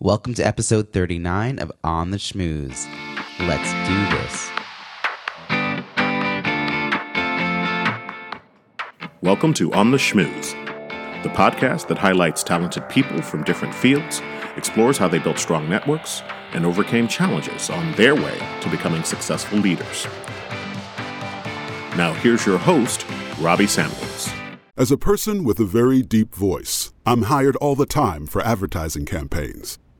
Welcome to episode 39 of On the Schmooze. Let's do this. Welcome to On the Schmooze, the podcast that highlights talented people from different fields, explores how they built strong networks, and overcame challenges on their way to becoming successful leaders. Now, here's your host, Robbie Samuels. As a person with a very deep voice, I'm hired all the time for advertising campaigns.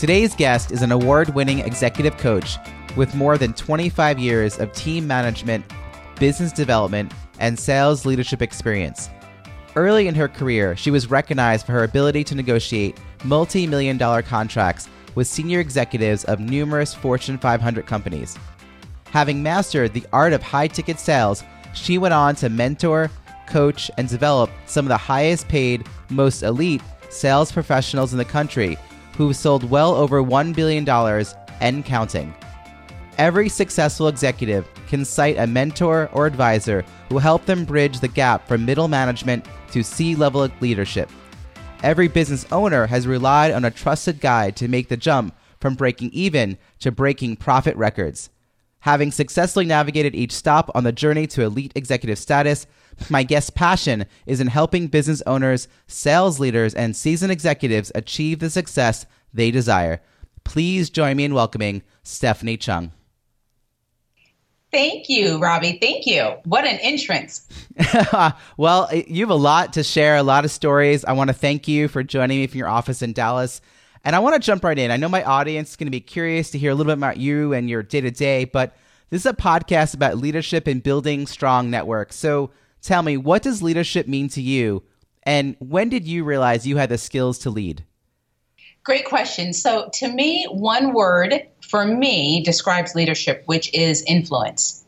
Today's guest is an award winning executive coach with more than 25 years of team management, business development, and sales leadership experience. Early in her career, she was recognized for her ability to negotiate multi million dollar contracts with senior executives of numerous Fortune 500 companies. Having mastered the art of high ticket sales, she went on to mentor, coach, and develop some of the highest paid, most elite sales professionals in the country who've sold well over $1 billion and counting. Every successful executive can cite a mentor or advisor who helped them bridge the gap from middle management to C level leadership. Every business owner has relied on a trusted guide to make the jump from breaking even to breaking profit records. Having successfully navigated each stop on the journey to elite executive status, my guest's passion is in helping business owners, sales leaders, and seasoned executives achieve the success they desire. Please join me in welcoming Stephanie Chung. Thank you, Robbie. Thank you. What an entrance. well, you have a lot to share, a lot of stories. I want to thank you for joining me from your office in Dallas. And I want to jump right in. I know my audience is going to be curious to hear a little bit about you and your day to day, but this is a podcast about leadership and building strong networks. So tell me, what does leadership mean to you? And when did you realize you had the skills to lead? Great question. So, to me, one word for me describes leadership, which is influence.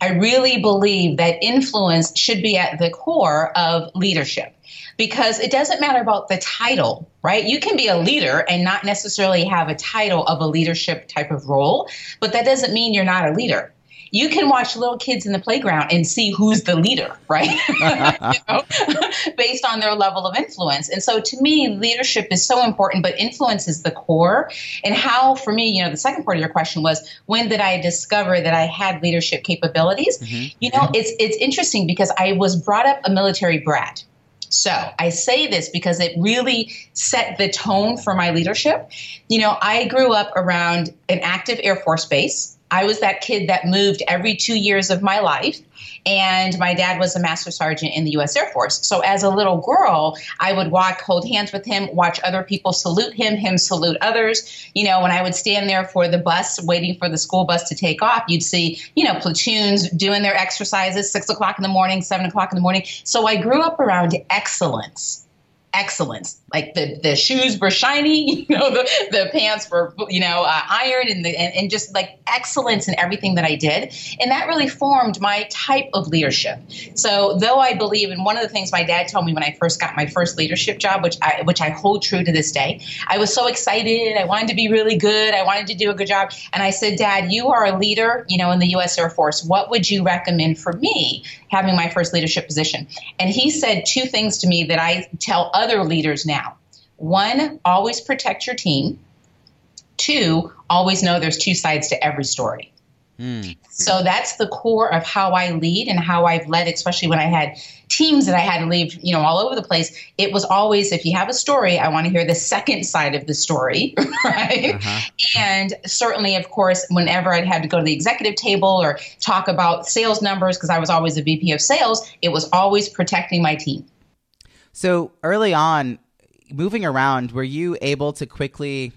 I really believe that influence should be at the core of leadership because it doesn't matter about the title, right? You can be a leader and not necessarily have a title of a leadership type of role, but that doesn't mean you're not a leader you can watch little kids in the playground and see who's the leader, right? based on their level of influence. And so to me, leadership is so important, but influence is the core. And how, for me, you know, the second part of your question was when did I discover that I had leadership capabilities? Mm-hmm. You know, it's it's interesting because I was brought up a military brat. So I say this because it really set the tone for my leadership. You know, I grew up around an active Air Force base. I was that kid that moved every two years of my life. And my dad was a master sergeant in the U.S. Air Force. So as a little girl, I would walk, hold hands with him, watch other people salute him, him salute others. You know, when I would stand there for the bus, waiting for the school bus to take off, you'd see, you know, platoons doing their exercises, six o'clock in the morning, seven o'clock in the morning. So I grew up around excellence excellence. Like the the shoes were shiny, you know, the, the pants were you know uh, iron, and, the, and and just like excellence in everything that I did, and that really formed my type of leadership. So though I believe, and one of the things my dad told me when I first got my first leadership job, which I which I hold true to this day, I was so excited. I wanted to be really good. I wanted to do a good job, and I said, Dad, you are a leader, you know, in the U.S. Air Force. What would you recommend for me having my first leadership position? And he said two things to me that I tell others other leaders now. One, always protect your team. Two, always know there's two sides to every story. Mm. So that's the core of how I lead and how I've led, especially when I had teams that I had to leave, you know, all over the place. It was always, if you have a story, I want to hear the second side of the story, right? Uh-huh. And certainly, of course, whenever I'd had to go to the executive table or talk about sales numbers, because I was always a VP of sales, it was always protecting my team. So early on, moving around, were you able to quickly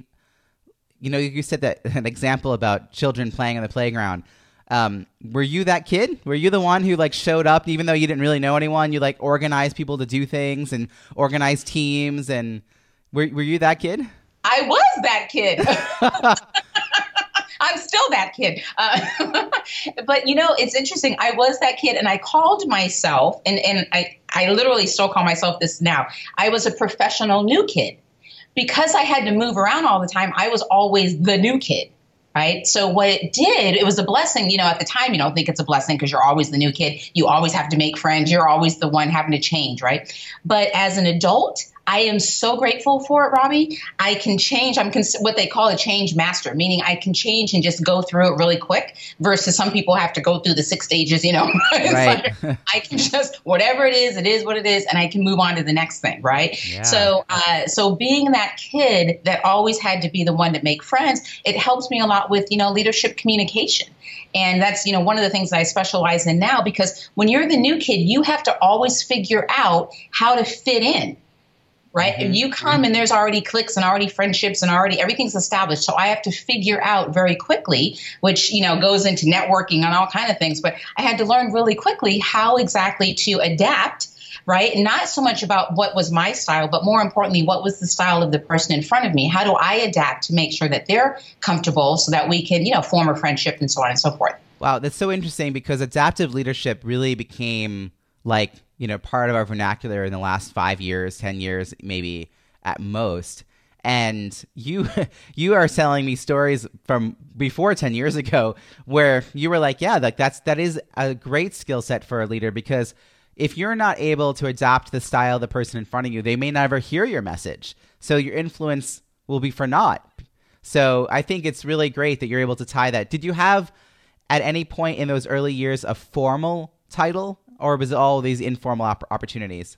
you know, you said that an example about children playing on the playground. Um, were you that kid? Were you the one who like showed up even though you didn't really know anyone? You like organized people to do things and organized teams and were were you that kid? I was that kid. I'm still that kid. Uh, but you know, it's interesting. I was that kid and I called myself and, and I, I literally still call myself this now. I was a professional new kid because I had to move around all the time, I was always the new kid. Right. So what it did, it was a blessing. You know, at the time, you don't think it's a blessing because you're always the new kid. You always have to make friends. You're always the one having to change. Right. But as an adult, I am so grateful for it, Robbie. I can change. I'm cons- what they call a change master, meaning I can change and just go through it really quick. Versus some people have to go through the six stages. You know, right? like, I can just whatever it is, it is what it is, and I can move on to the next thing, right? Yeah. So, uh, so being that kid that always had to be the one to make friends, it helps me a lot with you know leadership communication. And that's, you know, one of the things I specialize in now because when you're the new kid, you have to always figure out how to fit in right? Mm-hmm. you come and there's already clicks and already friendships and already everything's established. So I have to figure out very quickly, which, you know, goes into networking and all kind of things. But I had to learn really quickly how exactly to adapt right? Not so much about what was my style, but more importantly, what was the style of the person in front of me? How do I adapt to make sure that they're comfortable so that we can, you know, form a friendship and so on and so forth? Wow, that's so interesting because adaptive leadership really became like you know part of our vernacular in the last five years, ten years, maybe at most. And you you are telling me stories from before ten years ago where you were like, yeah, like that's that is a great skill set for a leader because if you're not able to adapt the style of the person in front of you, they may never hear your message. So your influence will be for naught. So I think it's really great that you're able to tie that. Did you have at any point in those early years a formal title or was it all these informal op- opportunities?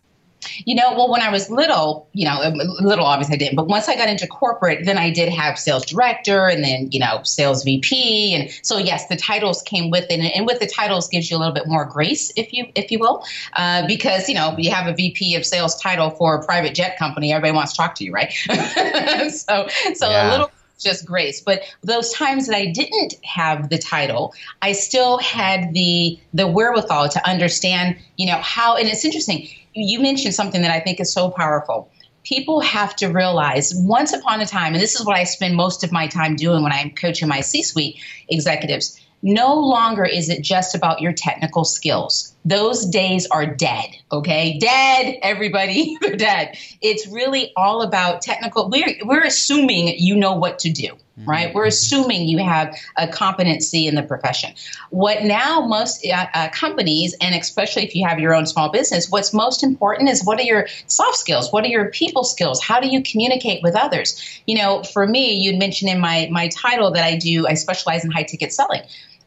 You know, well, when I was little, you know, a little obviously I didn't, but once I got into corporate, then I did have sales director and then, you know, sales VP. And so, yes, the titles came with it. And with the titles gives you a little bit more grace, if you, if you will, uh, because, you know, you have a VP of sales title for a private jet company. Everybody wants to talk to you, right? so, so yeah. a little just grace. But those times that I didn't have the title, I still had the the wherewithal to understand, you know, how. And it's interesting. You mentioned something that I think is so powerful. People have to realize once upon a time, and this is what I spend most of my time doing when I'm coaching my C suite executives no longer is it just about your technical skills. Those days are dead, okay? Dead, everybody, they're dead. It's really all about technical. We're, we're assuming you know what to do right? We're assuming you have a competency in the profession. What now most uh, uh, companies, and especially if you have your own small business, what's most important is what are your soft skills? What are your people skills? How do you communicate with others? You know, for me, you'd mentioned in my my title that I do, I specialize in high ticket selling.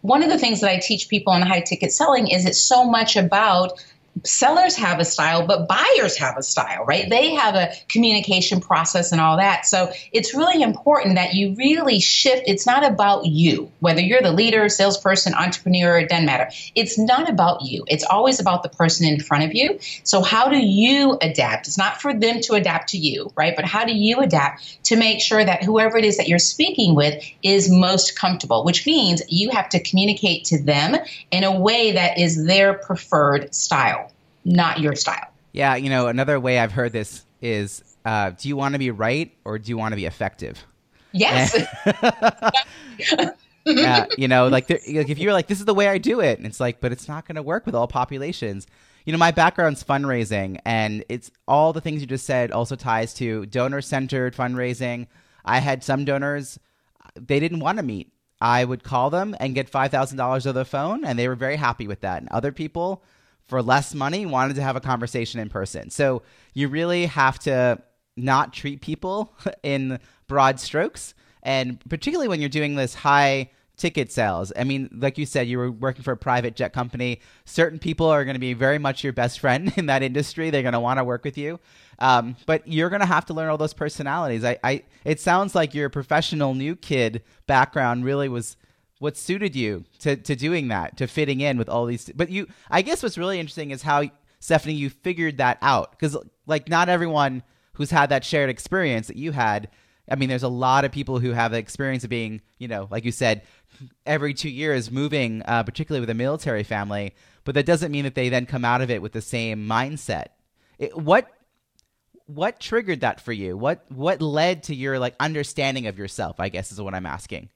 One of the things that I teach people in high ticket selling is it's so much about sellers have a style, but buyers have a style, right? They have a communication process and all that. So it's really important that you really shift. It's not about you, whether you're the leader, salesperson, entrepreneur, it doesn't matter. It's not about you. It's always about the person in front of you. So how do you adapt? It's not for them to adapt to you, right? But how do you adapt to make sure that whoever it is that you're speaking with is most comfortable, which means you have to communicate to them in a way that is their preferred style not your style. Yeah, you know, another way I've heard this is uh, do you want to be right or do you want to be effective? Yes. yeah, you know, like, like if you're like, this is the way I do it, and it's like, but it's not going to work with all populations. You know, my background's fundraising, and it's all the things you just said also ties to donor centered fundraising. I had some donors, they didn't want to meet. I would call them and get $5,000 over the phone, and they were very happy with that. And other people, for less money wanted to have a conversation in person. So you really have to not treat people in broad strokes. And particularly when you're doing this high ticket sales. I mean, like you said, you were working for a private jet company. Certain people are going to be very much your best friend in that industry. They're going to want to work with you. Um, but you're going to have to learn all those personalities. I, I, it sounds like your professional new kid background really was what suited you to, to doing that, to fitting in with all these. But you, I guess what's really interesting is how, Stephanie, you figured that out. Because, like, not everyone who's had that shared experience that you had. I mean, there's a lot of people who have the experience of being, you know, like you said, every two years moving, uh, particularly with a military family. But that doesn't mean that they then come out of it with the same mindset. It, what what triggered that for you? What what led to your like understanding of yourself? I guess is what I'm asking.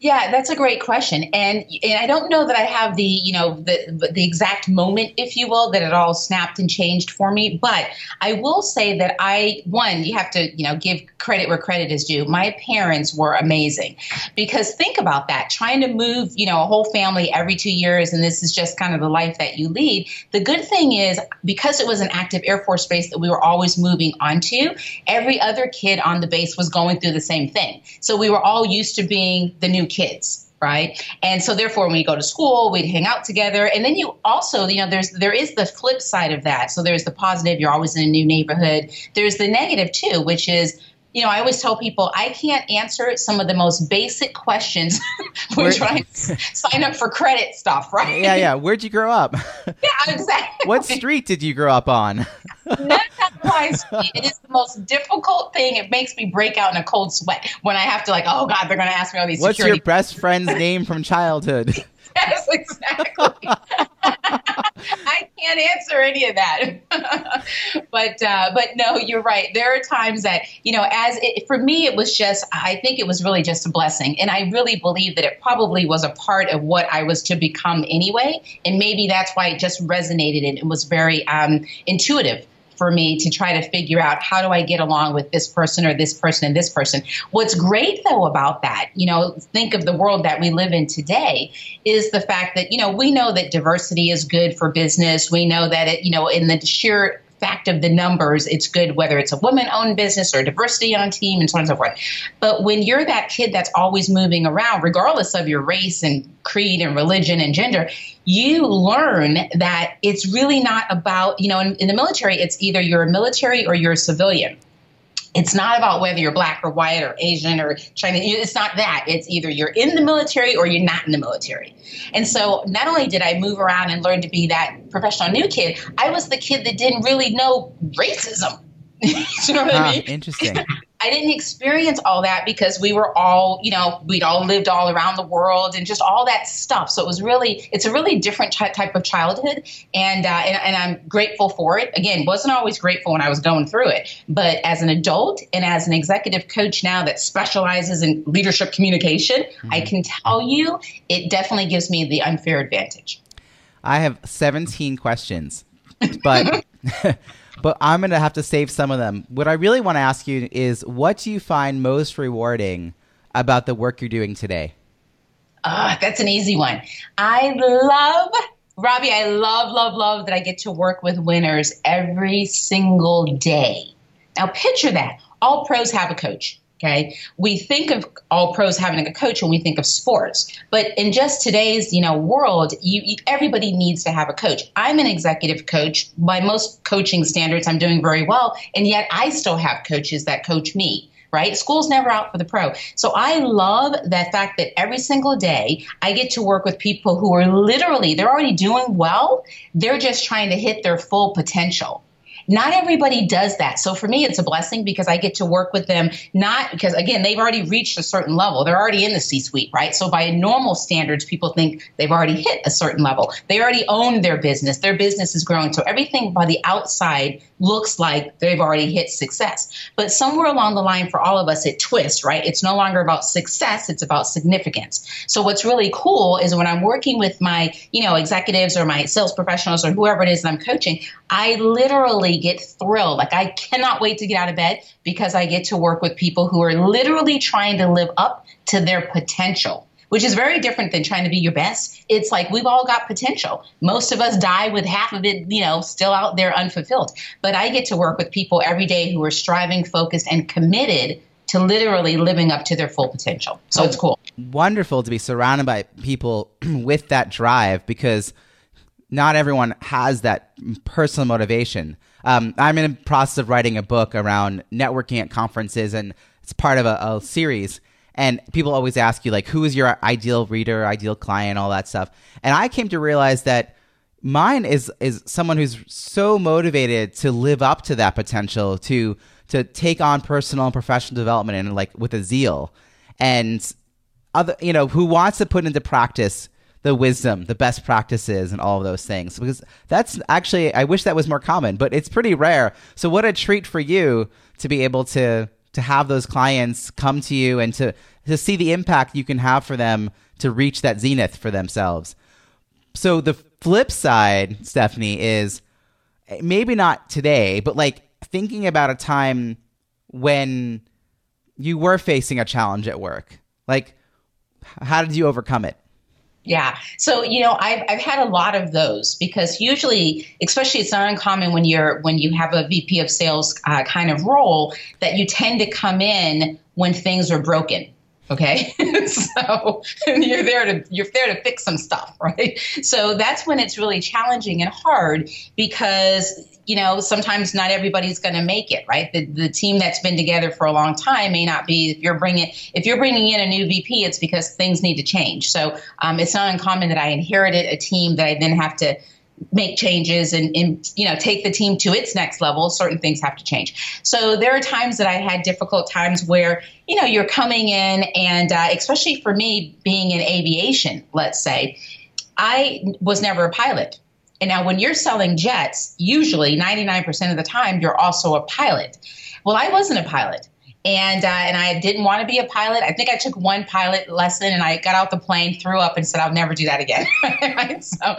Yeah, that's a great question, and and I don't know that I have the you know the the exact moment, if you will, that it all snapped and changed for me. But I will say that I one you have to you know give credit where credit is due. My parents were amazing, because think about that, trying to move you know a whole family every two years, and this is just kind of the life that you lead. The good thing is because it was an active Air Force base that we were always moving onto, every other kid on the base was going through the same thing. So we were all used to being the new kids right? And so therefore when we go to school we'd hang out together. And then you also you know there's there is the flip side of that. So there's the positive you're always in a new neighborhood. There's the negative too which is you know, I always tell people I can't answer some of the most basic questions when Where, trying to sign up for credit stuff, right? Yeah, yeah. Where'd you grow up? yeah, exactly. what street did you grow up on? It is the most difficult thing. It makes me break out in a cold sweat when I have to like, oh God, they're going to ask me all these. Questions. What's security- your best friend's name from childhood? Yes, exactly. I can't answer any of that. but uh, but no, you're right. There are times that you know, as it, for me, it was just. I think it was really just a blessing, and I really believe that it probably was a part of what I was to become anyway, and maybe that's why it just resonated and it was very um, intuitive for me to try to figure out how do I get along with this person or this person and this person. What's great though about that, you know, think of the world that we live in today, is the fact that, you know, we know that diversity is good for business. We know that it, you know, in the sheer fact of the numbers, it's good whether it's a woman owned business or diversity on team and so on and so forth. But when you're that kid that's always moving around, regardless of your race and creed and religion and gender, you learn that it's really not about, you know, in, in the military, it's either you're a military or you're a civilian. It's not about whether you're black or white or Asian or Chinese. It's not that. It's either you're in the military or you're not in the military. And so not only did I move around and learn to be that professional new kid, I was the kid that didn't really know racism. you know what I mean? Interesting. I didn't experience all that because we were all, you know, we'd all lived all around the world and just all that stuff. So it was really, it's a really different type of childhood, and, uh, and and I'm grateful for it. Again, wasn't always grateful when I was going through it, but as an adult and as an executive coach now that specializes in leadership communication, mm-hmm. I can tell you it definitely gives me the unfair advantage. I have 17 questions, but. but I'm going to have to save some of them. What I really want to ask you is what do you find most rewarding about the work you're doing today? Uh, that's an easy one. I love, Robbie, I love, love, love that I get to work with winners every single day. Now, picture that. All pros have a coach. Okay. We think of all pros having a coach when we think of sports, but in just today's, you know, world, you, you, everybody needs to have a coach. I'm an executive coach. By most coaching standards, I'm doing very well. And yet I still have coaches that coach me right? School's never out for the pro. So I love that fact that every single day I get to work with people who are literally, they're already doing well. They're just trying to hit their full potential. Not everybody does that. So for me, it's a blessing because I get to work with them, not because, again, they've already reached a certain level. They're already in the C suite, right? So by normal standards, people think they've already hit a certain level. They already own their business. Their business is growing. So everything by the outside looks like they've already hit success. But somewhere along the line for all of us, it twists, right? It's no longer about success, it's about significance. So what's really cool is when I'm working with my, you know, executives or my sales professionals or whoever it is that I'm coaching, I literally get thrilled. Like I cannot wait to get out of bed because I get to work with people who are literally trying to live up to their potential which is very different than trying to be your best. It's like we've all got potential. Most of us die with half of it, you know, still out there unfulfilled. But I get to work with people every day who are striving, focused, and committed to literally living up to their full potential. So it's cool. Wonderful to be surrounded by people with that drive because not everyone has that personal motivation. Um, I'm in the process of writing a book around networking at conferences, and it's part of a, a series. And people always ask you, like, who is your ideal reader, ideal client, all that stuff. And I came to realize that mine is is someone who's so motivated to live up to that potential, to to take on personal and professional development and like with a zeal, and other, you know, who wants to put into practice the wisdom, the best practices, and all of those things. Because that's actually, I wish that was more common, but it's pretty rare. So, what a treat for you to be able to to have those clients come to you and to to see the impact you can have for them to reach that zenith for themselves. So the flip side, Stephanie, is eh, maybe not today, but like thinking about a time when you were facing a challenge at work. Like, how did you overcome it? Yeah. So, you know, I've, I've had a lot of those because usually, especially it's not uncommon when you're, when you have a VP of sales uh, kind of role that you tend to come in when things are broken. Okay. so you're there to, you're there to fix some stuff, right? So that's when it's really challenging and hard because you know, sometimes not everybody's going to make it, right? The, the team that's been together for a long time may not be. If you're bringing if you're bringing in a new VP, it's because things need to change. So um, it's not uncommon that I inherited a team that I then have to make changes and, and, you know take the team to its next level certain things have to change so there are times that i had difficult times where you know you're coming in and uh, especially for me being in aviation let's say i was never a pilot and now, when you're selling jets, usually 99% of the time, you're also a pilot. Well, I wasn't a pilot. And, uh, and I didn't want to be a pilot. I think I took one pilot lesson and I got out the plane, threw up, and said, I'll never do that again. so,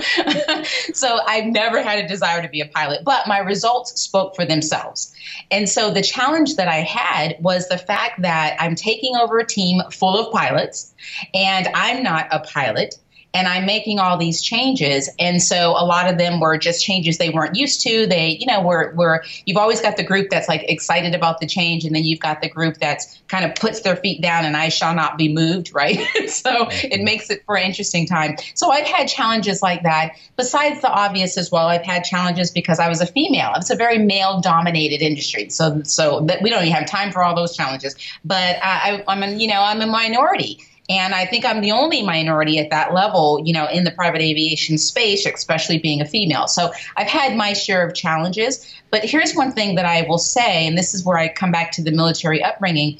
so I've never had a desire to be a pilot, but my results spoke for themselves. And so the challenge that I had was the fact that I'm taking over a team full of pilots and I'm not a pilot and I'm making all these changes. And so a lot of them were just changes they weren't used to. They, you know, were, were you've always got the group that's like excited about the change, and then you've got the group that's kind of puts their feet down and I shall not be moved, right? so mm-hmm. it makes it for an interesting time. So I've had challenges like that. Besides the obvious as well, I've had challenges because I was a female. It's a very male dominated industry. So so that we don't even have time for all those challenges. But uh, I, I'm a, you know, I'm a minority. And I think I'm the only minority at that level, you know, in the private aviation space, especially being a female. So I've had my share of challenges. But here's one thing that I will say, and this is where I come back to the military upbringing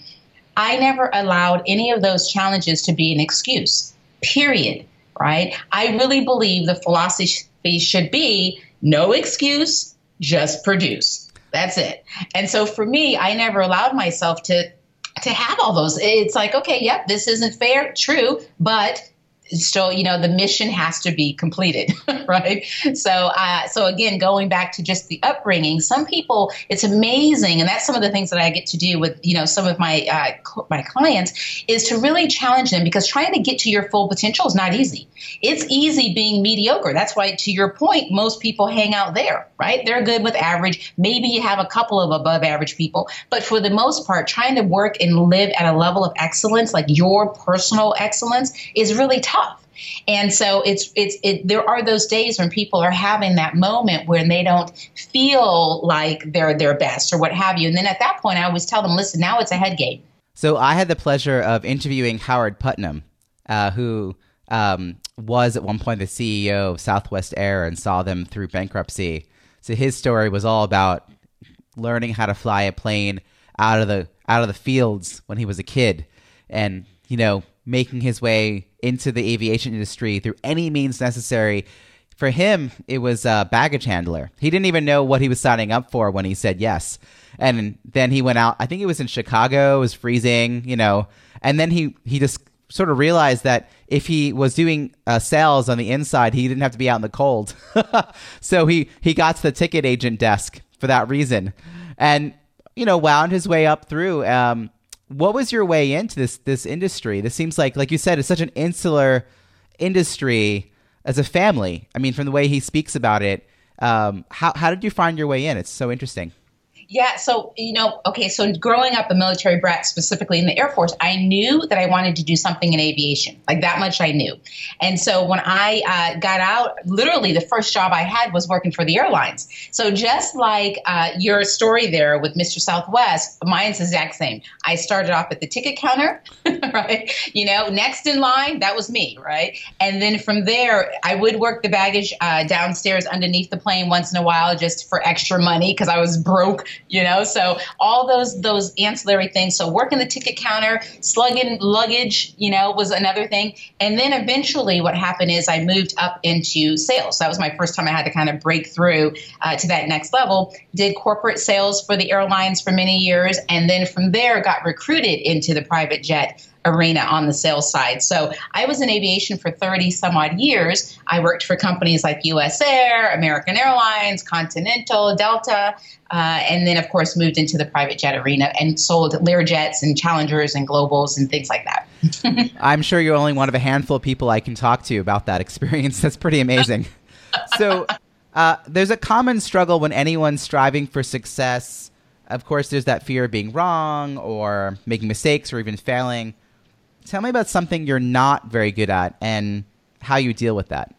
I never allowed any of those challenges to be an excuse, period. Right? I really believe the philosophy should be no excuse, just produce. That's it. And so for me, I never allowed myself to to have all those. It's like, okay, yep, this isn't fair, true, but so you know the mission has to be completed right? So uh, so again going back to just the upbringing some people it's amazing and that's some of the things that i get to do with you know some of my uh, my clients is to really challenge them because trying to get to your full potential is not easy. It's easy being mediocre. That's why to your point most people hang out there right? They're good with average. Maybe you have a couple of above average people but for the most part trying to work and live at a level of excellence like your personal excellence is really tough and so it's it's it, there are those days when people are having that moment when they don't feel like they're their best or what have you. And then at that point, I always tell them, listen, now it's a head game. So I had the pleasure of interviewing Howard Putnam, uh, who um, was at one point the CEO of Southwest Air and saw them through bankruptcy. So his story was all about learning how to fly a plane out of the out of the fields when he was a kid, and you know making his way into the aviation industry through any means necessary. For him, it was a baggage handler. He didn't even know what he was signing up for when he said yes. And then he went out, I think it was in Chicago, it was freezing, you know, and then he, he just sort of realized that if he was doing uh, sales on the inside, he didn't have to be out in the cold. so he, he got to the ticket agent desk for that reason and, you know, wound his way up through. Um, what was your way into this this industry? This seems like, like you said, it's such an insular industry as a family. I mean, from the way he speaks about it, um, how how did you find your way in? It's so interesting. Yeah, so you know, okay, so growing up a military brat, specifically in the Air Force, I knew that I wanted to do something in aviation. Like that much, I knew. And so when I uh, got out, literally the first job I had was working for the airlines. So just like uh, your story there with Mr. Southwest, mine's the exact same. I started off at the ticket counter, right? You know, next in line, that was me, right? And then from there, I would work the baggage uh, downstairs underneath the plane once in a while, just for extra money because I was broke you know? So all those those ancillary things. So working the ticket counter slugging luggage you know was another thing. And then eventually what happened is i moved up into sales. That was my first time i had to kind of break through uh, to that next level. Did corporate sales for the airlines for many years. And then from there got recruited into the private jet arena on the sales side. So I was in aviation for 30 some odd years. I worked for companies like US Air, American Airlines, Continental, Delta, uh, and then, of course, moved into the private jet arena and sold Learjets and Challengers and Globals and things like that. I'm sure you're only one of a handful of people I can talk to about that experience. That's pretty amazing. so, uh, there's a common struggle when anyone's striving for success. Of course, there's that fear of being wrong or making mistakes or even failing. Tell me about something you're not very good at and how you deal with that.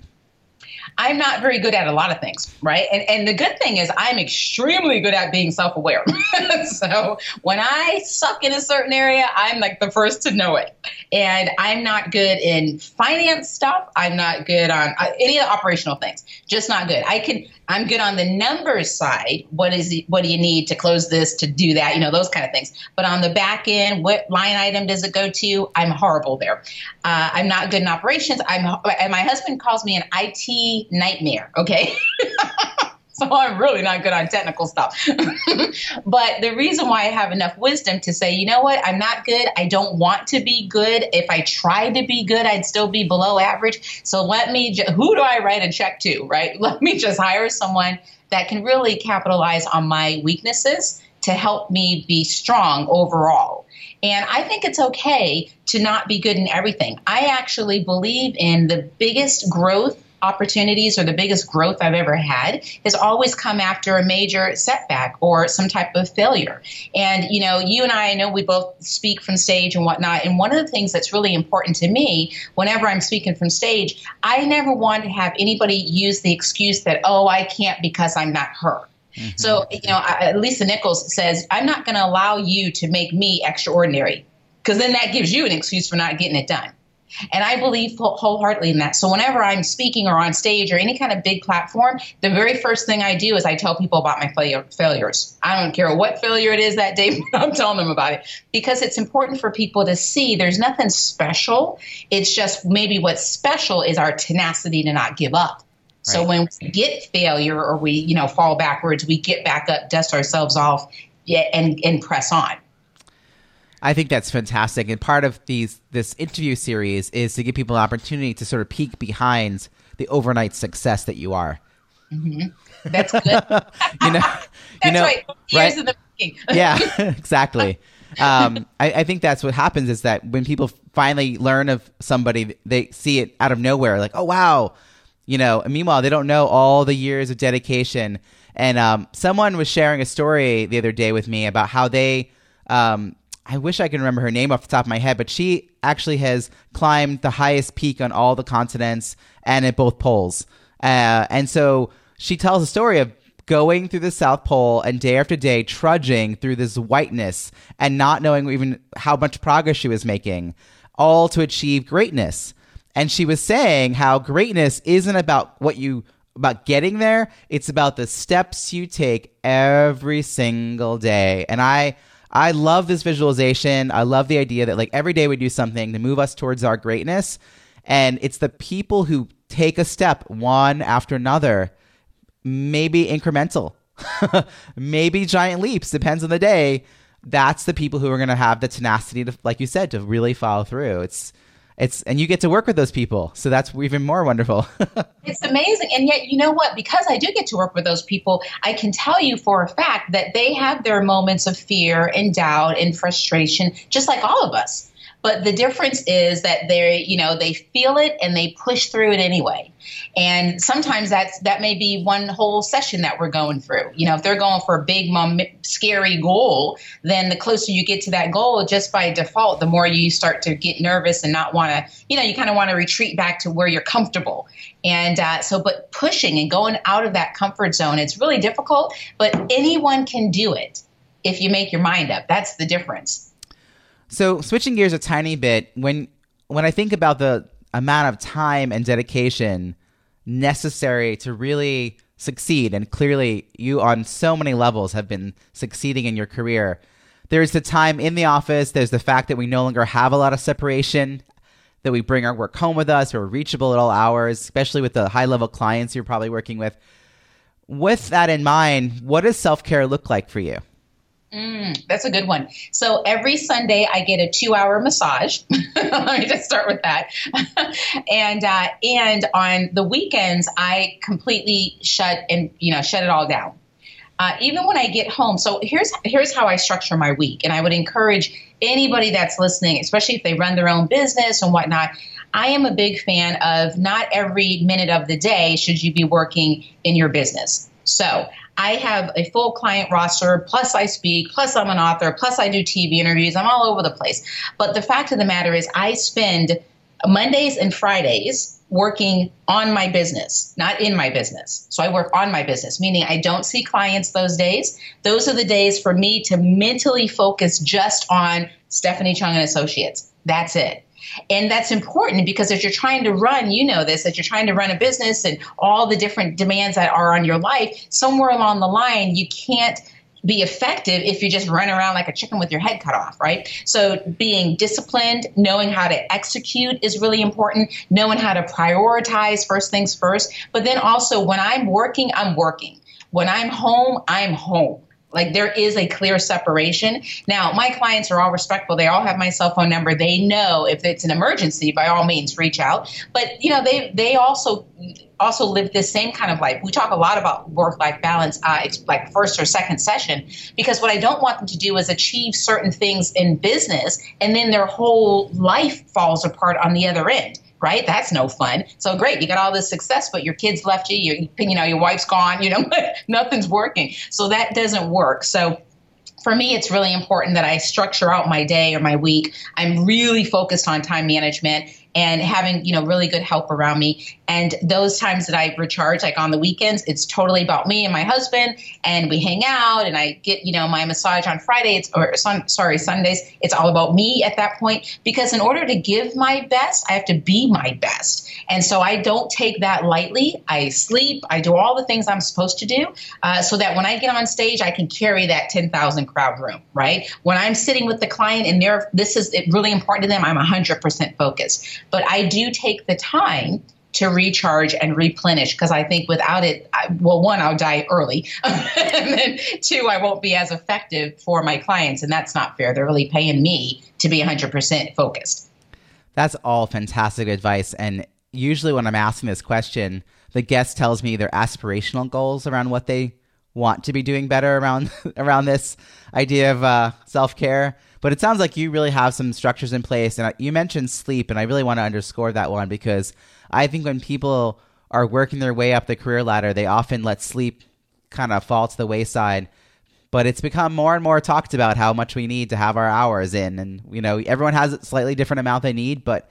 I'm not very good at a lot of things, right? And and the good thing is I'm extremely good at being self-aware. so when I suck in a certain area, I'm like the first to know it. And I'm not good in finance stuff. I'm not good on uh, any of the operational things. Just not good. I can I'm good on the numbers side. What is what do you need to close this to do that? You know those kind of things. But on the back end, what line item does it go to? I'm horrible there. Uh, I'm not good in operations. I'm and my husband calls me an IT nightmare. Okay. so I'm really not good on technical stuff. but the reason why I have enough wisdom to say, you know what, I'm not good. I don't want to be good. If I tried to be good, I'd still be below average. So let me, who do I write a check to, right? Let me just hire someone that can really capitalize on my weaknesses to help me be strong overall. And I think it's okay to not be good in everything. I actually believe in the biggest growth opportunities or the biggest growth I've ever had has always come after a major setback or some type of failure. And, you know, you and I, I know we both speak from stage and whatnot. And one of the things that's really important to me whenever I'm speaking from stage, I never want to have anybody use the excuse that, oh, I can't because I'm not her. Mm-hmm. So, you know, Lisa Nichols says, I'm not going to allow you to make me extraordinary because then that gives you an excuse for not getting it done. And I believe wholeheartedly in that. So whenever I'm speaking or on stage or any kind of big platform, the very first thing I do is I tell people about my failure, failures. I don't care what failure it is that day, I'm telling them about it because it's important for people to see there's nothing special. It's just maybe what's special is our tenacity to not give up. Right. So when we get failure or we, you know, fall backwards, we get back up, dust ourselves off, and and press on. I think that's fantastic. And part of these this interview series is to give people an opportunity to sort of peek behind the overnight success that you are. Mm-hmm. That's good. you know, that's you know, right. Years right? in the making. yeah, exactly. Um, I, I, think that's what happens is that when people finally learn of somebody, they see it out of nowhere, like, oh wow, you know. And meanwhile, they don't know all the years of dedication. And um, someone was sharing a story the other day with me about how they um, I wish I could remember her name off the top of my head, but she actually has climbed the highest peak on all the continents and at both poles. Uh, and so she tells a story of going through the South Pole and day after day trudging through this whiteness and not knowing even how much progress she was making, all to achieve greatness. And she was saying how greatness isn't about what you about getting there, it's about the steps you take every single day. And I I love this visualization. I love the idea that like every day we do something to move us towards our greatness. And it's the people who take a step one after another, maybe incremental, maybe giant leaps, depends on the day. That's the people who are going to have the tenacity to, like you said, to really follow through. It's, it's and you get to work with those people. So that's even more wonderful. It's amazing. And yet you know what? Because i do get to work with those people i can tell you for a fact that they have their moments of fear and doubt and frustration just like all of us But the difference is that they, you know, they feel it and they push through it anyway. And sometimes that's that may be one whole session that we're going through. You know, if they're going for a big, mom, scary goal, then the closer you get to that goal, just by default, the more you start to get nervous and not want to, you know, you kind of want to retreat back to where you're comfortable. And uh, so, but pushing and going out of that comfort zone, it's really difficult, but anyone can do it if you make your mind up. That's the difference. So, switching gears a tiny bit, when when I think about the amount of time and dedication necessary to really succeed, and clearly you on so many levels have been succeeding in your career. There's the time in the office. There's the fact that we no longer have a lot of separation that we bring our work home with us we're reachable at all hours, especially with the high level clients you're probably working with. With that in mind, what does self care look like for you? Mm, that's a good one. So every Sunday I get a two-hour massage. Let me just start with that. and uh, and on the weekends I completely shut and you know shut it all down. Uh, even when I get home. So here's here's how I structure my week, and I would encourage anybody that's listening, especially if they run their own business and whatnot. I am a big fan of not every minute of the day should you be working in your business. So I have a full client roster, plus I speak, plus I'm an author, plus I do TV interviews. I'm all over the place. But the fact of the matter is, I spend Mondays and Fridays working on my business, not in my business. So I work on my business, meaning I don't see clients those days. Those are the days for me to mentally focus just on Stephanie Chung and Associates. That's it. And that's important because as you're trying to run, you know this, as you're trying to run a business and all the different demands that are on your life, somewhere along the line, you can't be effective if you just run around like a chicken with your head cut off, right? So being disciplined, knowing how to execute is really important, knowing how to prioritize first things first. But then also when I'm working, I'm working. When I'm home, I'm home. Like there is a clear separation. Now, my clients are all respectful. They all have my cell phone number. They know if it's an emergency, by all means, reach out. But you know, they they also also live this same kind of life. We talk a lot about work life balance, uh, like first or second session, because what I don't want them to do is achieve certain things in business and then their whole life falls apart on the other end right? That's no fun. So great, you got all this success, but your kids left you, you, you know, your wife's gone, you know, nothing's working. So that doesn't work. So for me, it's really important that I structure out my day or my week. I'm really focused on time management and having you know really good help around me. And those times that i recharge like on the weekends it's totally about me and my husband and we hang out and i get you know my massage on fridays or sun, sorry sundays. It's all about me at that point because in order to give my best i have to be my best. And so i don't take that lightly. I sleep i do all the things i'm supposed to do uh, so that when i get on stage i can carry that 10000 crowd room right? When i'm sitting with the client and they're this is really important to them i'm 100% focused but I do take the time to recharge and replenish because I think without it, I, well, one, I'll die early, and then two, I won't be as effective for my clients, and that's not fair. They're really paying me to be 100% focused. That's all fantastic advice. And usually, when I'm asking this question, the guest tells me their aspirational goals around what they want to be doing better around around this idea of uh, self care. But it sounds like you really have some structures in place. And you mentioned sleep, and I really want to underscore that one because I think when people are working their way up the career ladder, they often let sleep kind of fall to the wayside. But it's become more and more talked about how much we need to have our hours in, and you know everyone has a slightly different amount they need, but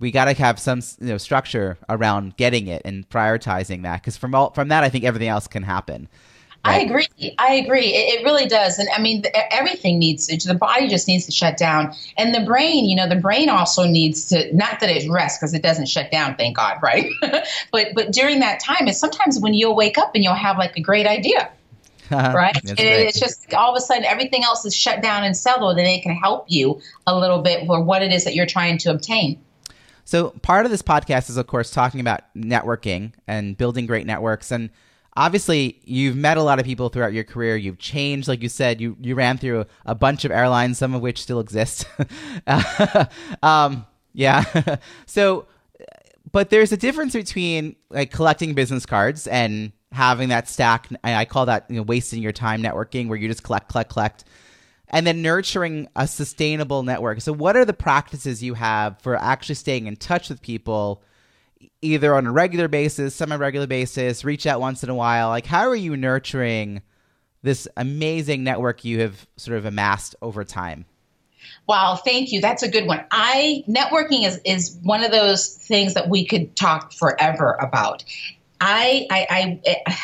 we got to have some you know structure around getting it and prioritizing that because from all, from that I think everything else can happen. I agree. I agree. It, it, really does. And I mean, everything needs to, the body just needs to shut down. And the brain, you know, the brain also needs to, not that it rests because it doesn't shut down, thank God, right? but, but during that time, it's sometimes when you'll wake up and you'll have like a great idea. right? It, it's just all of a sudden everything else is shut down and settled, and it can help you a little bit for what it is that you're trying to obtain. So, part of this podcast is, of course, talking about networking and building great networks. And obviously you've met a lot of people throughout your career. You've changed, like you said, you you ran through a, bunch of airlines, some of which still exist. um, yeah. so, but there's a difference between like collecting business cards and having that stack. I call that you know, wasting your time networking, where you just collect, collect, collect. and then nurturing a sustainable network. So, what are the practices you have for actually staying in touch with people, either on a regular basis, semi regular basis, reach out once in a while? Like, how are you nurturing this amazing network you have sort of amassed over time? Wow, thank you. That's a good one. I networking is is one of those things that we could talk forever about. I I, I eh,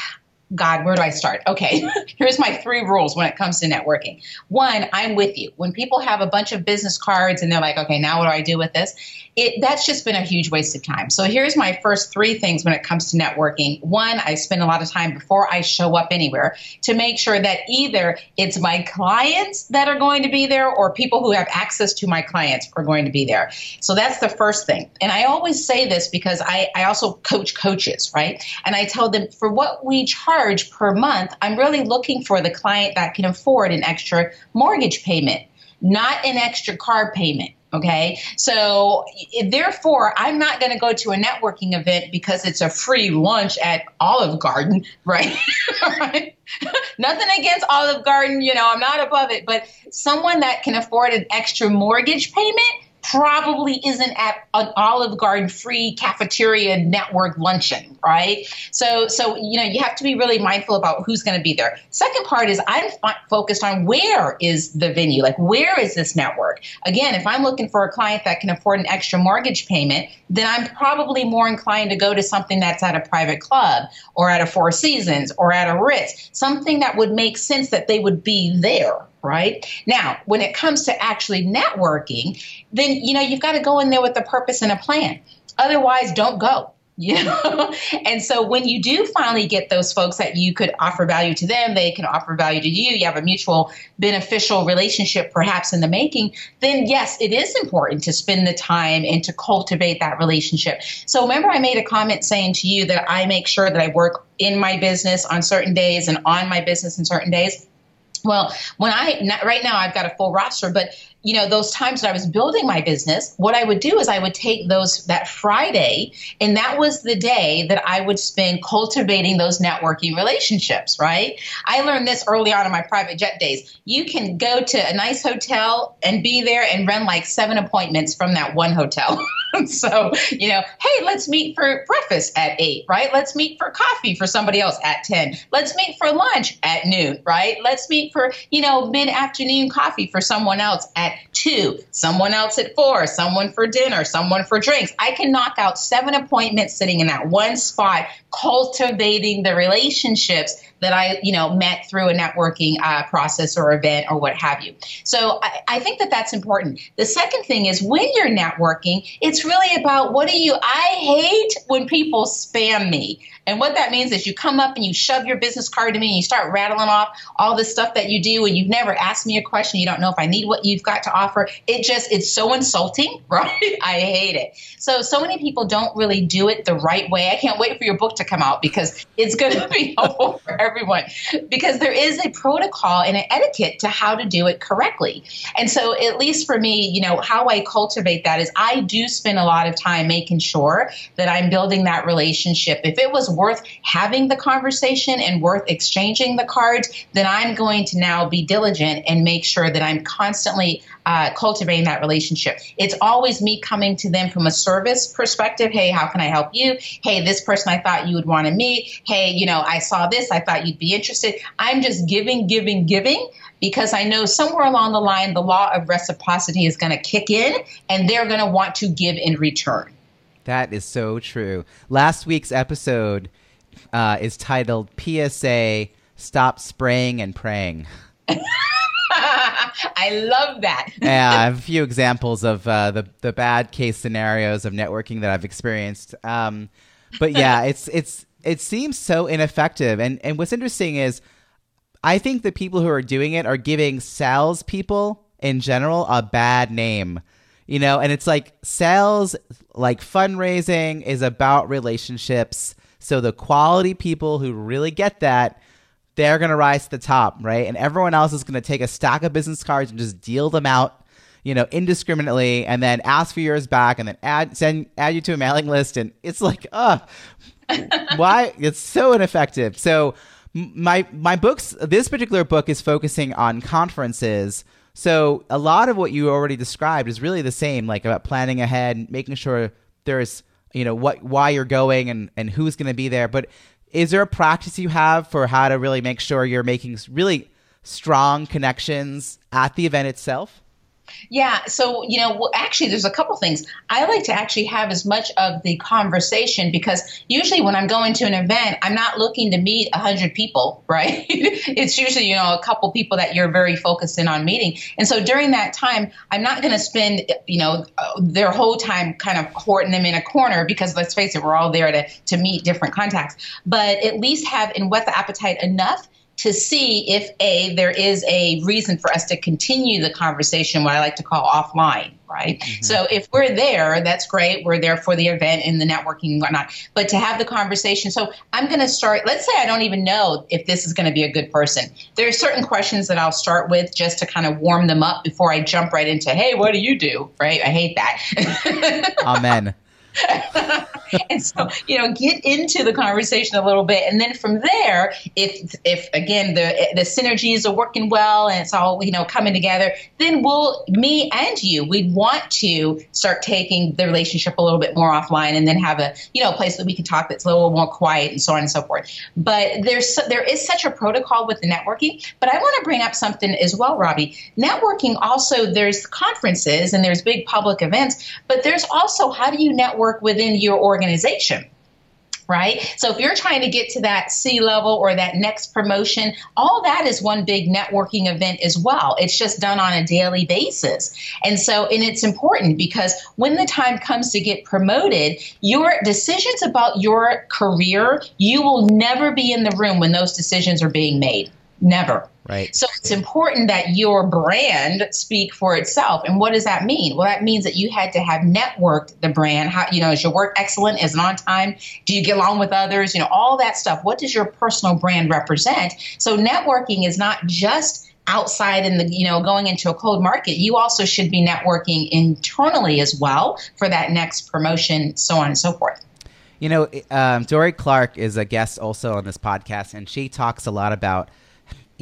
God, where do I start? Okay, here's my three rules when it comes to networking. One, I'm with you. When people have a bunch of business cards and they're like, okay, now what do I do with this? It, that's just been a huge waste of time. So here's my first three things when it comes to networking. One, I spend a lot of time before I show up anywhere to make sure that either it's my clients that are going to be there or people who have access to my clients are going to be there. So that's the first thing. And I always say this because I, I also coach coaches, right? And I tell them for what we charge per month, I'm really looking for the client that can afford an extra mortgage payment, not an extra car payment Okay. So therefore, I'm not going to go to a networking event because it's a free lunch at Olive Garden, right? Nothing against Olive Garden, you know, I'm not above it, but someone that can afford an extra mortgage payment probably isn't at an Olive Garden free cafeteria network luncheon, right? So, so you know, you have to be really mindful about who's going to be there. Second part is I'm f- focused on where is the venue, like where is this network? Again, if I'm looking for a client that can afford an extra mortgage payment, then I'm probably more inclined to go to something that's at a private club or at a Four Seasons or at a Ritz, something that would make sense that they would be there, right? Now, when it comes to actually networking, then you know you've got to go in there with a purpose and a plan. Otherwise, don't go. You know, and so when you do finally get those folks that you could offer value to them, they can offer value to you. You have a mutual beneficial relationship, perhaps in the making. Then yes, it is important to spend the time and to cultivate that relationship. So remember, I made a comment saying to you that I make sure that I work in my business on certain days and on my business in certain days. Well, when I right now I've got a full roster, but you know those times that I was building my business, what I would do is I would take those that Friday, and that was the day that I would spend cultivating those networking relationships. Right? I learned this early on in my private jet days. You can go to a nice hotel and be there and run like seven appointments from that one hotel. so you know, hey, let's meet for breakfast at eight. Right? Let's meet for coffee for somebody else at ten. Let's meet for lunch at noon. Right? Let's meet for you know mid afternoon coffee for someone else at two, someone else at four, someone for dinner, someone for drinks. I can knock out seven appointments sitting in that one spot, cultivating the relationships that I, you know, met through a networking uh, process or event or what have you. So I, I think that that's important. The second thing is when you're networking, it's really about what do you, I hate when people spam me. And what that means is you come up and you shove your business card to me and you start rattling off all the stuff that you do and you've never asked me a question. You don't know if I need what you've got to offer. It just, it's so insulting, right? I hate it. So, so many people don't really do it the right way. I can't wait for your book to come out because it's going to be helpful for everyone because there is a protocol and an etiquette to how to do it correctly. And so, at least for me, you know, how I cultivate that is I do spend a lot of time making sure that I'm building that relationship. If it was worth having the conversation and worth exchanging the cards, then I'm going to now be diligent and make sure that I'm constantly uh, cultivating that relationship. It's always me coming to them from a service perspective. Hey, how can I help you? Hey, this person I thought you would want to meet. Hey, you know, I saw this. I thought you'd be interested. I'm just giving, giving, giving because I know somewhere along the line the law of reciprocity is going to kick in and they're going to want to give in return. That is so true. Last week's episode uh, is titled PSA Stop Spraying and Praying. I love that. yeah, I have a few examples of uh, the the bad case scenarios of networking that I've experienced. Um, but yeah, it's it's it seems so ineffective. And and what's interesting is, I think the people who are doing it are giving salespeople in general a bad name you know and it's like sales like fundraising is about relationships. So the quality people who really get that they're going to rise to the top right? And everyone else is going to take a stack of business cards and just deal them out you know indiscriminately and then ask for yours back and then add send add you to a mailing list and it's like uh why? It's so ineffective. So my my books this particular book is focusing on conferences so a lot of what you already described is really the same like about planning ahead making sure there's you know what why you're going and and who's going to be there. But is there a practice you have for how to really make sure you're making really strong connections at the event itself yeah. So, you know, well, actually, there's a couple things. I like to actually have as much of the conversation because usually when I'm going to an event, I'm not looking to meet a 100 people, right? it's usually, you know, a couple people that you're very focused in on meeting. And so during that time, I'm not going to spend, you know, uh, their whole time kind of courting them in a corner because let's face it, we're all there to, to meet different contacts, but at least have and whet the appetite enough to see if a there is a reason for us to continue the conversation what i like to call offline right? Mm-hmm. so if we're there that's great. We're there for the event and the networking and whatnot. But to have the conversation so i'm going to start let's say i don't even know if this is going to be a good person. There are certain questions that i'll start with just to kind of warm them up before i jump right into hey what do you do? Right? I hate that. Amen and so you know get into the conversation a little bit and then from there if if again the the synergies are working well and it's all you know coming together then we'll me and you we'd want to start taking the relationship a little bit more offline and then have a you know a place that we can talk that's a little more quiet and so on and so forth. But there's there is such a protocol with the networking but i want to bring up something as well robbie. Networking also there's conferences and there's big public events but there's also how do you network work within your organization right? So if you're trying to get to that C level or that next promotion, all that is one big networking event as well. It's just done on a daily basis. And so, and it's important because when the time comes to get promoted, your decisions about your career, you will never be in the room when those decisions are being made. Never. Right. So it's important that your brand speak for itself. And what does that mean? Well, that means that you had to have networked the brand. How you know is your work excellent? Is it on time? Do you get along with others? You know all that stuff. What does your personal brand represent? So networking is not just outside in the you know going into a cold market you also should be networking internally as well for that next promotion so on and so forth you know um, dorie clark is a guest also on this podcast and she talks a lot about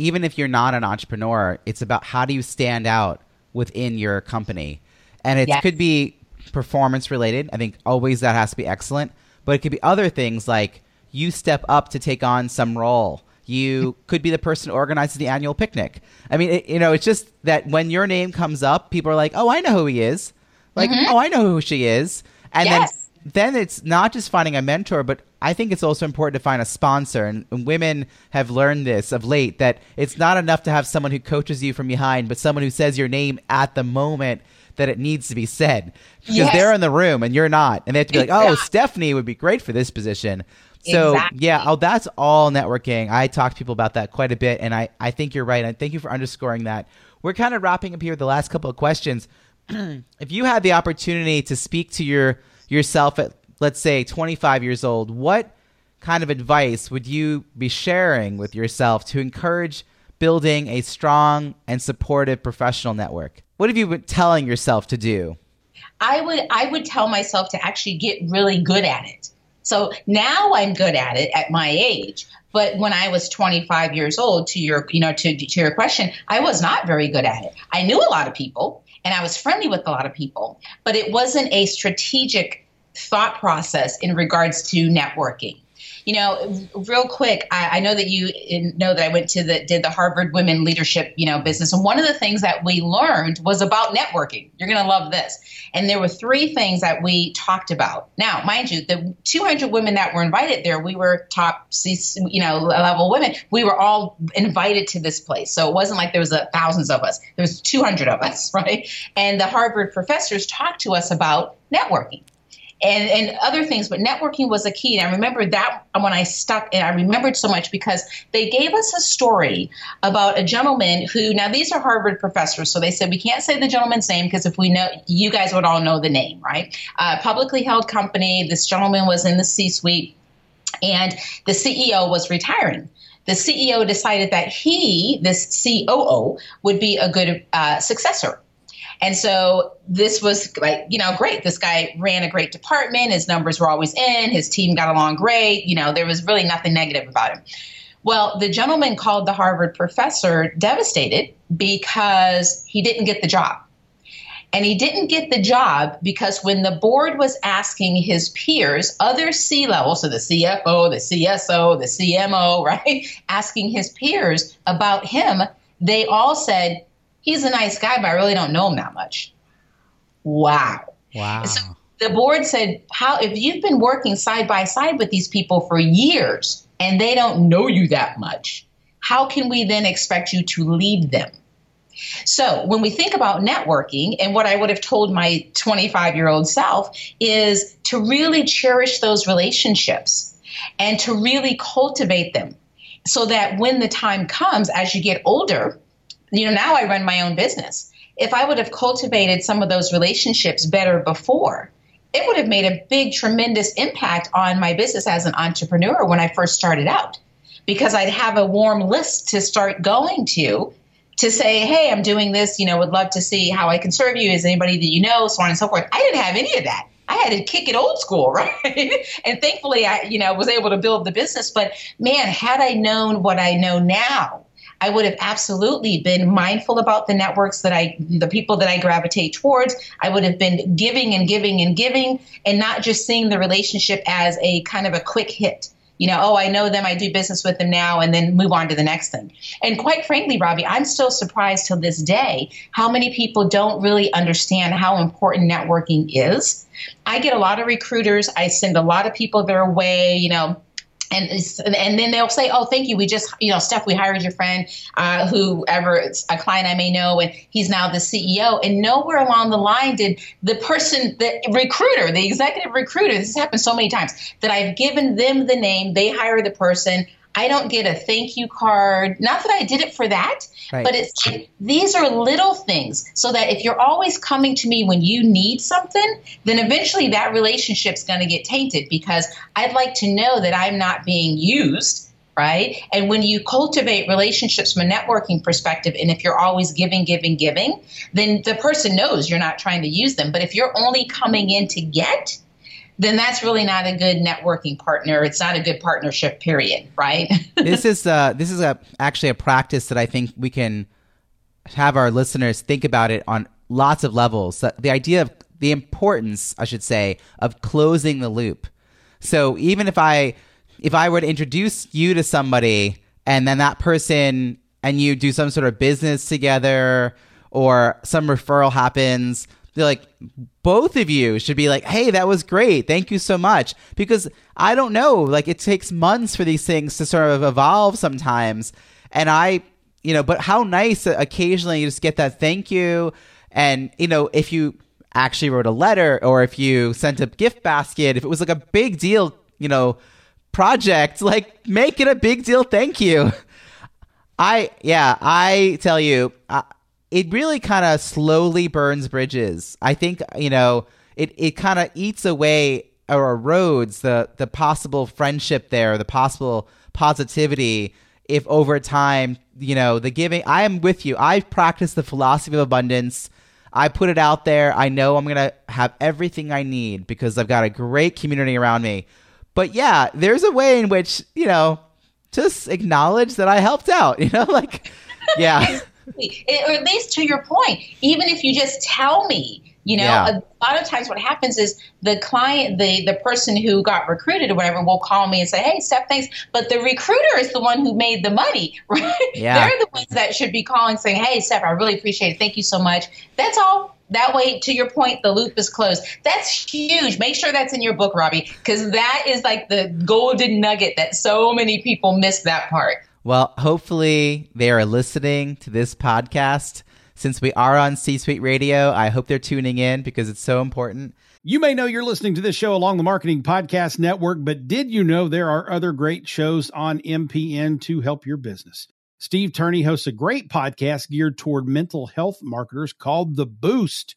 even if you're not an entrepreneur, it's about how do you stand out within your company. And it could be performance related. I think always that has to be excellent. But it could be other things like you step up to take on some role. You could be the person who organizes the annual picnic. I mean, it, you know, it's just that when your name comes up, people are like, "Oh, I know who he is." Like, mm-hmm. "Oh, I know who she is." And yes. then then it's not just finding a mentor, but I think it's also important to find a sponsor. And, and, women have learned this of late that it's not enough to have someone who coaches you from behind, but someone who says your name at the moment that it needs to be said. Because yes. they're in the room and you're not. And they have to be like, oh, Stephanie would be great for this position. So, exactly. yeah, oh, that's all networking. I talk to people about that quite a bit. And I, I think you're right. And thank you for underscoring that. We're kind of wrapping up here with the last couple of questions. if you had the opportunity to speak to your yourself at, let's say, 25 years old, what kind of advice would you be sharing with yourself to encourage building a strong and supportive professional network? What have you been telling yourself to do? I would I would tell myself to actually get really good at it. So now I'm good at it at my age. But when I was 25 years old, to your you know to, to your question, I was not very good at it. I knew a lot of people and I was friendly with a lot of people, but it wasn't a strategic thought process in regards to networking. You know, real quick, I, I, know that you know that I went to the did the Harvard Women Leadership you know business, and one of the things that we learned was about networking. You're going to love this. And there were three things that we talked about. Now, mind you, the 200 women that were invited there, we were top you know level women. We were all invited to this place, so it wasn't like there was a, thousands of us. There was 200 of us, right? And the Harvard professors talked to us about networking and, and other things, but networking was a key. And I remember that when I stuck, and I remembered so much because they gave us a story about a gentleman who, now these are Harvard professors, so they said we can't say the gentleman's name because if we know, you guys would all know the name, right? Uh, publicly held company. This gentleman was in the C suite, and the CEO was retiring the CEO decided that he, this COO, would be a good uh, successor and so this was like, you know, great. This guy ran a great department. His numbers were always in. His team got along great. You know, there was really nothing negative about him. Well, the gentleman called the Harvard professor devastated because he didn't get the job. And he didn't get the job because when the board was asking his peers, other C level, so the CFO, the CSO, the CMO, right, asking his peers about him, they all said, he's a nice guy, but I really don't know him that much. Wow. Wow. So the board said, how if you've been working side by side with these people for years and they don't know you that much, how can we then expect you to lead them? So, when we think about networking, and what I would have told my 25 year old self is to really cherish those relationships and to really cultivate them so that when the time comes as you get older, you know, now I run my own business. If I would have cultivated some of those relationships better before, it would have made a big, tremendous impact on my business as an entrepreneur when I first started out because I'd have a warm list to start going to to say, hey, I'm doing this, you know, would love to see how I can serve you. Is anybody that you know, so on and so forth. I didn't have any of that. I had to kick it old school, right? and thankfully, I, you know, was able to build the business. But man, had I known what I know now, I would have absolutely been mindful about the networks that I, the people that I gravitate towards. I would have been giving and giving and giving and not just seeing the relationship as a kind of a quick hit you know, oh, I know them, I do business with them now, and then move on to the next thing. And quite frankly, Robbie, I'm still surprised till this day how many people don't really understand how important networking is. I get a lot of recruiters, I send a lot of people their way, you know and and then they'll say, "Oh, thank you. We just, you know, Steph, we hired your friend, uh, whoever it's a client I may know, and he's now the CEO." And nowhere along the line did the person, the recruiter, the executive recruiter, this has happened so many times that I've given them the name, they hire the person. I don't get a thank you card. Not that I did it for that, right. but it's these are little things so that if you're always coming to me when you need something, then eventually that relationship's going to get tainted because I'd like to know that I'm not being used right? And when you cultivate relationships from a networking perspective, and if you're always giving, giving, giving, then the person knows you're not trying to use them. But if you're only coming in to get, then that's really not a good networking partner. It's not a good partnership, period, right? this is uh, this is a actually a practice that I think we can have our listeners think about it on lots of levels. The idea of the importance, I should say, of closing the loop. So even if I if I were to introduce you to somebody and then that person and you do some sort of business together or some referral happens, they're like both of you should be like hey that was great. Thank you so much. Because i don't know like it takes months for these things to sort of evolve sometimes. And i you know but how nice occasionally you just get that thank you. And you know if you actually wrote a letter or if you sent a gift basket if it was like a big deal you know project like make it a big deal thank you. I yeah i tell you I, it really kind of slowly burns bridges. I think you know it it kind of eats away or erodes the the possible friendship there, the possible positivity if over time, you know, the giving I am with you. I've practiced the philosophy of abundance. I put it out there. I know I'm going to have everything I need because I've got a great community around me. But yeah, there's a way in which, you know, just acknowledge that I helped out, you know, like yeah. It, or at least to your point, even if you just tell me, you know, yeah. a lot of times what happens is the client, the the person who got recruited or whatever, will call me and say, "Hey, Steph, thanks," but the recruiter is the one who made the money, right? Yeah. They're the ones that should be calling, saying, "Hey, Steph, I really appreciate it. Thank you so much." That's all. That way, to your point, the loop is closed. That's huge. Make sure that's in your book, Robbie, because that is like the golden nugget that so many people miss that part. Well, hopefully they are listening to this podcast. Since we are on C Suite Radio, I hope they're tuning in because it's so important. You may know you're listening to this show along the Marketing Podcast Network, but did you know there are other great shows on MPN to help your business? Steve Turney hosts a great podcast geared toward mental health marketers called The Boost.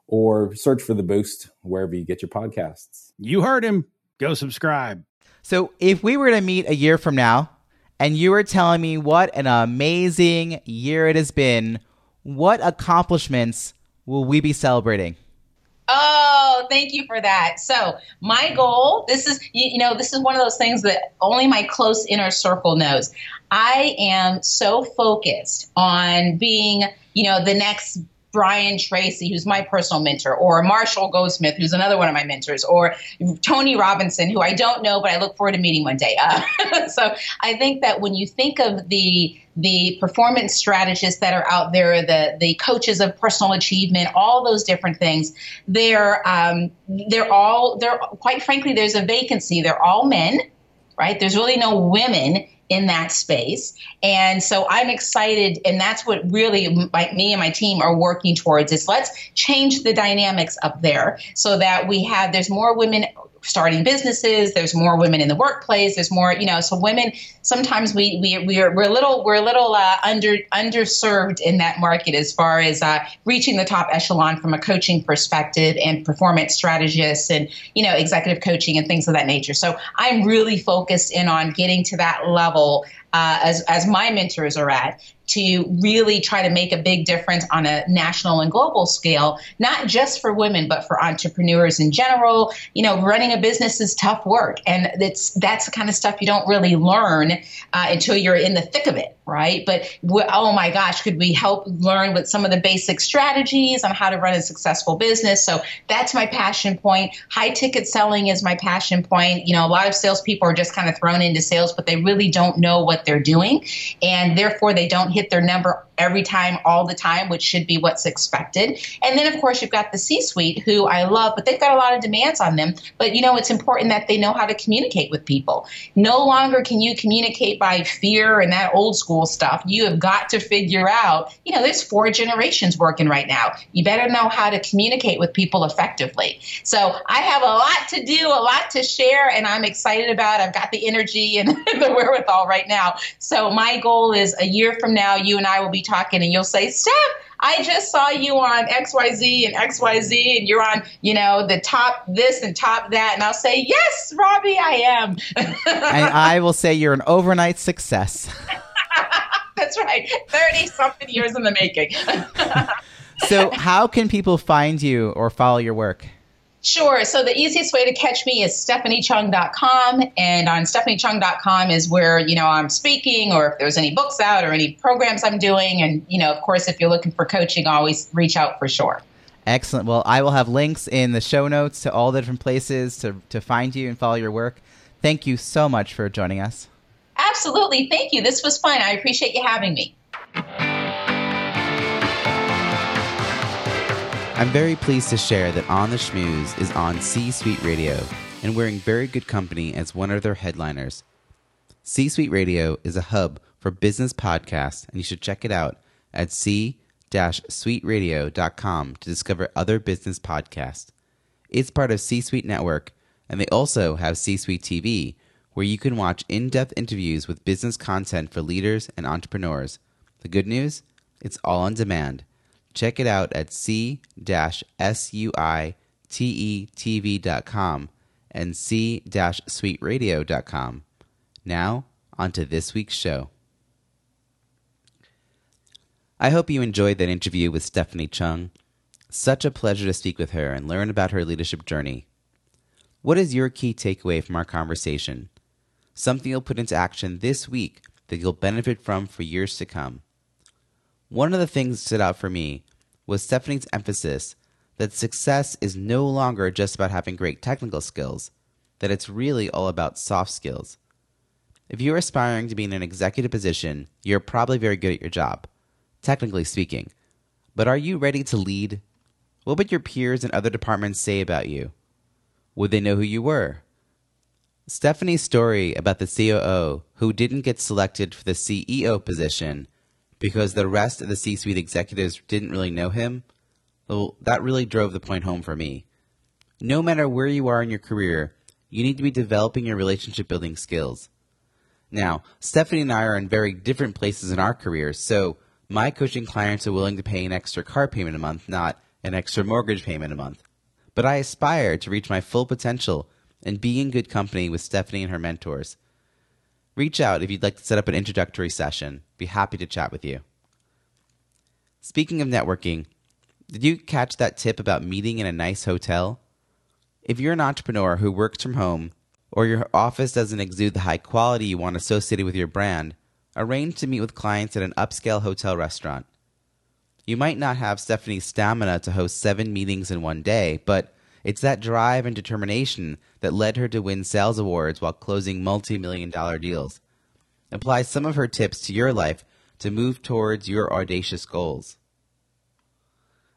or search for The Boost wherever you get your podcasts. You heard him. Go subscribe. So, if we were to meet a year from now and you were telling me what an amazing year it has been, what accomplishments will we be celebrating? Oh, thank you for that. So, my goal, this is you, you, know, this is one of those things that only my close inner circle knows. I am so focused on being, you know, the next Brian Tracy, who's my personal mentor, or Marshall Goldsmith, who's another one of my mentors, or Tony Robinson, who I don't know, but I look forward to meeting one day. Uh, so I think that when you think of the the performance strategists that are out there, the the coaches of personal achievement, all those different things, they're um, they're all they're quite frankly, there's a vacancy. They're all men, right? There's really no women in that space. And so I'm excited, and that's what really my, me and my team are working towards is let's change the dynamics up there so that we have there's more women starting businesses there's more women in the workplace there's more you know so women sometimes we we we're, we're a little we're a little uh, under underserved in that market as far as uh, reaching the top echelon from a coaching perspective and performance strategists and you know executive coaching and things of that nature so i'm really focused in on getting to that level uh, as as my mentors are at to really try to make a big difference on a national and global scale, not just for women, but for entrepreneurs in general. You know, running a business is tough work, and it's that's the kind of stuff you don't really learn uh, until you're in the thick of it, right? But oh my gosh, could we help learn with some of the basic strategies on how to run a successful business? So that's my passion point. High ticket selling is my passion point. You know, a lot of salespeople are just kind of thrown into sales, but they really don't know what they're doing, and therefore they don't hit hit their number every time, all the time, which should be what's expected. And then, of course, you've got the C suite, who I love, but they've got a lot of demands on them. But, you know, it's important that they know how to communicate with people. No longer can you communicate by fear and that old school stuff. You have got to figure out, you know, there's four generations working right now. You better know how to communicate with people effectively. So I have a lot to do, a lot to share, and I'm excited about it. I've got the energy and the wherewithal right now. So my goal is a year from now, you and I will be talking and you'll say, Steph, I just saw you on XYZ and XYZ, and you're on, you know, the top this and top that. And I'll say, Yes, Robbie, I am. and I will say you're an overnight success. That's right. 30 something years in the making. so, how can people find you or follow your work? Sure. So the easiest way to catch me is stephaniechung.com. And on stephaniechung.com is where, you know, I'm speaking or if there's any books out or any programs I'm doing. And, you know, of course, if you're looking for coaching, always reach out for sure. Excellent. Well, I will have links in the show notes to all the different places to, to find you and follow your work. Thank you so much for joining us. Absolutely. Thank you. This was fun. I appreciate you having me. I'm very pleased to share that On the Schmooze is on C Suite Radio, and we're in very good company as one of their headliners. C Suite Radio is a hub for business podcasts, and you should check it out at c-suiteradio.com to discover other business podcasts. It's part of C Suite Network, and they also have C Suite TV, where you can watch in-depth interviews with business content for leaders and entrepreneurs. The good news? It's all on demand. Check it out at c-suitetv.com and c-suiteradio.com. Now, on to this week's show. I hope you enjoyed that interview with Stephanie Chung. Such a pleasure to speak with her and learn about her leadership journey. What is your key takeaway from our conversation? Something you'll put into action this week that you'll benefit from for years to come. One of the things that stood out for me was Stephanie's emphasis that success is no longer just about having great technical skills, that it's really all about soft skills. If you're aspiring to be in an executive position, you're probably very good at your job, technically speaking. But are you ready to lead? What would your peers and other departments say about you? Would they know who you were? Stephanie's story about the COO who didn't get selected for the CEO position because the rest of the C suite executives didn't really know him, well, that really drove the point home for me. No matter where you are in your career, you need to be developing your relationship building skills. Now, Stephanie and I are in very different places in our careers, so my coaching clients are willing to pay an extra car payment a month, not an extra mortgage payment a month. But I aspire to reach my full potential and be in good company with Stephanie and her mentors. Reach out if you'd like to set up an introductory session. Be happy to chat with you. Speaking of networking, did you catch that tip about meeting in a nice hotel? If you're an entrepreneur who works from home, or your office doesn't exude the high quality you want associated with your brand, arrange to meet with clients at an upscale hotel restaurant. You might not have Stephanie's stamina to host seven meetings in one day, but it's that drive and determination that led her to win sales awards while closing multi million dollar deals. Apply some of her tips to your life to move towards your audacious goals.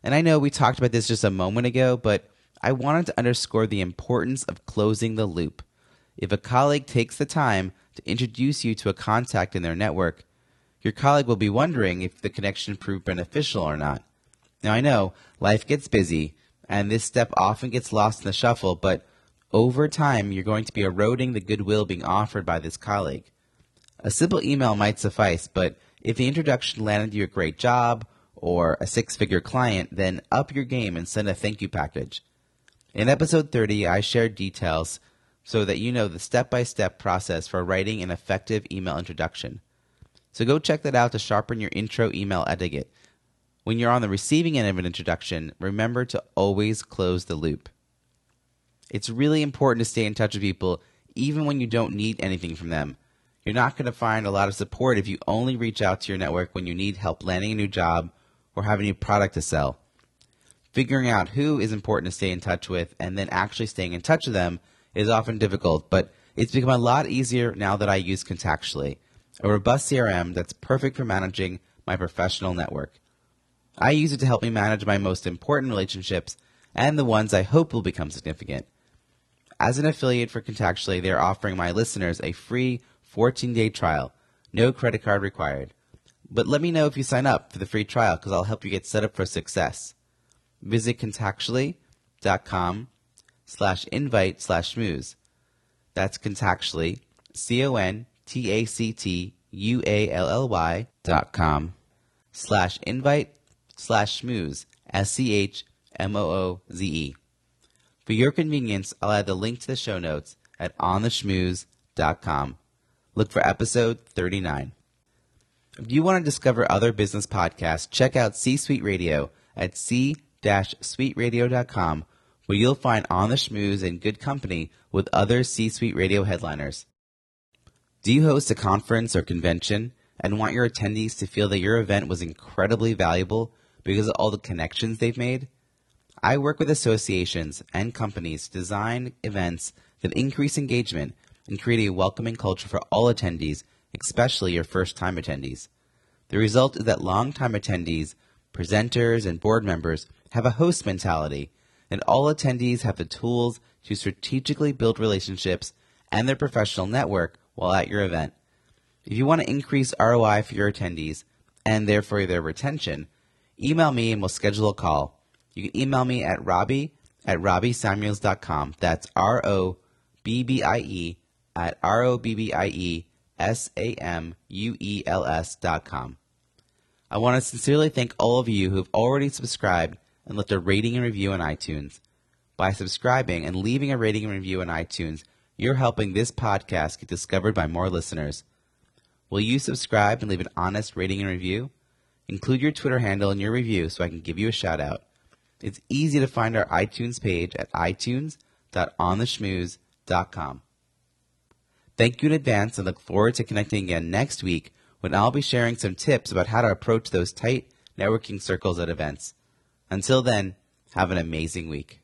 And I know we talked about this just a moment ago, but I wanted to underscore the importance of closing the loop. If a colleague takes the time to introduce you to a contact in their network, your colleague will be wondering if the connection proved beneficial or not. Now, I know life gets busy, and this step often gets lost in the shuffle, but over time, you're going to be eroding the goodwill being offered by this colleague. A simple email might suffice, but if the introduction landed you a great job or a six figure client, then up your game and send a thank you package. In episode 30, I shared details so that you know the step by step process for writing an effective email introduction. So go check that out to sharpen your intro email etiquette. When you're on the receiving end of an introduction, remember to always close the loop. It's really important to stay in touch with people even when you don't need anything from them. You're not going to find a lot of support if you only reach out to your network when you need help landing a new job or have a new product to sell. Figuring out who is important to stay in touch with and then actually staying in touch with them is often difficult, but it's become a lot easier now that I use Contactually, a robust CRM that's perfect for managing my professional network. I use it to help me manage my most important relationships and the ones I hope will become significant. As an affiliate for Contactually, they are offering my listeners a free 14 day trial, no credit card required. But let me know if you sign up for the free trial because I'll help you get set up for success. Visit contactually.com slash invite slash schmooze. That's contactually, C-O-N-T-A-C-T-U-A-L-L-Y dot com slash invite slash schmooze, S-C-H-M-O-O-Z-E. For your convenience, I'll add the link to the show notes at ontheschmooze.com. Look for episode 39. If you want to discover other business podcasts, check out C Suite Radio at c-suiteradio.com where you'll find On the Schmooze and good company with other C Suite Radio headliners. Do you host a conference or convention and want your attendees to feel that your event was incredibly valuable because of all the connections they've made? I work with associations and companies to design events that increase engagement and create a welcoming culture for all attendees, especially your first time attendees. The result is that long-time attendees, presenters, and board members have a host mentality, and all attendees have the tools to strategically build relationships and their professional network while at your event. If you want to increase ROI for your attendees and therefore their retention, email me and we'll schedule a call. You can email me at robbie at robbiesamuels.com. That's R O B B I E at R O B B I E S A M U E L S dot com. I want to sincerely thank all of you who have already subscribed and left a rating and review on iTunes. By subscribing and leaving a rating and review on iTunes, you're helping this podcast get discovered by more listeners. Will you subscribe and leave an honest rating and review? Include your Twitter handle in your review so I can give you a shout out. It's easy to find our iTunes page at itunes.ontheschmooze.com. Thank you in advance and look forward to connecting again next week when I'll be sharing some tips about how to approach those tight networking circles at events. Until then, have an amazing week.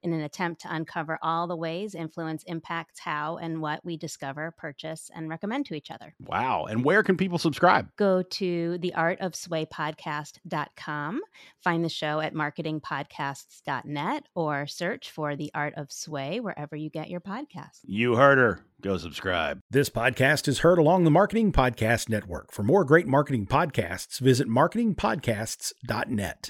in an attempt to uncover all the ways influence impacts how and what we discover, purchase, and recommend to each other. Wow. And where can people subscribe? Go to theartofswaypodcast.com, find the show at marketingpodcasts.net, or search for The Art of Sway wherever you get your podcasts. You heard her. Go subscribe. This podcast is heard along the Marketing Podcast Network. For more great marketing podcasts, visit marketingpodcasts.net.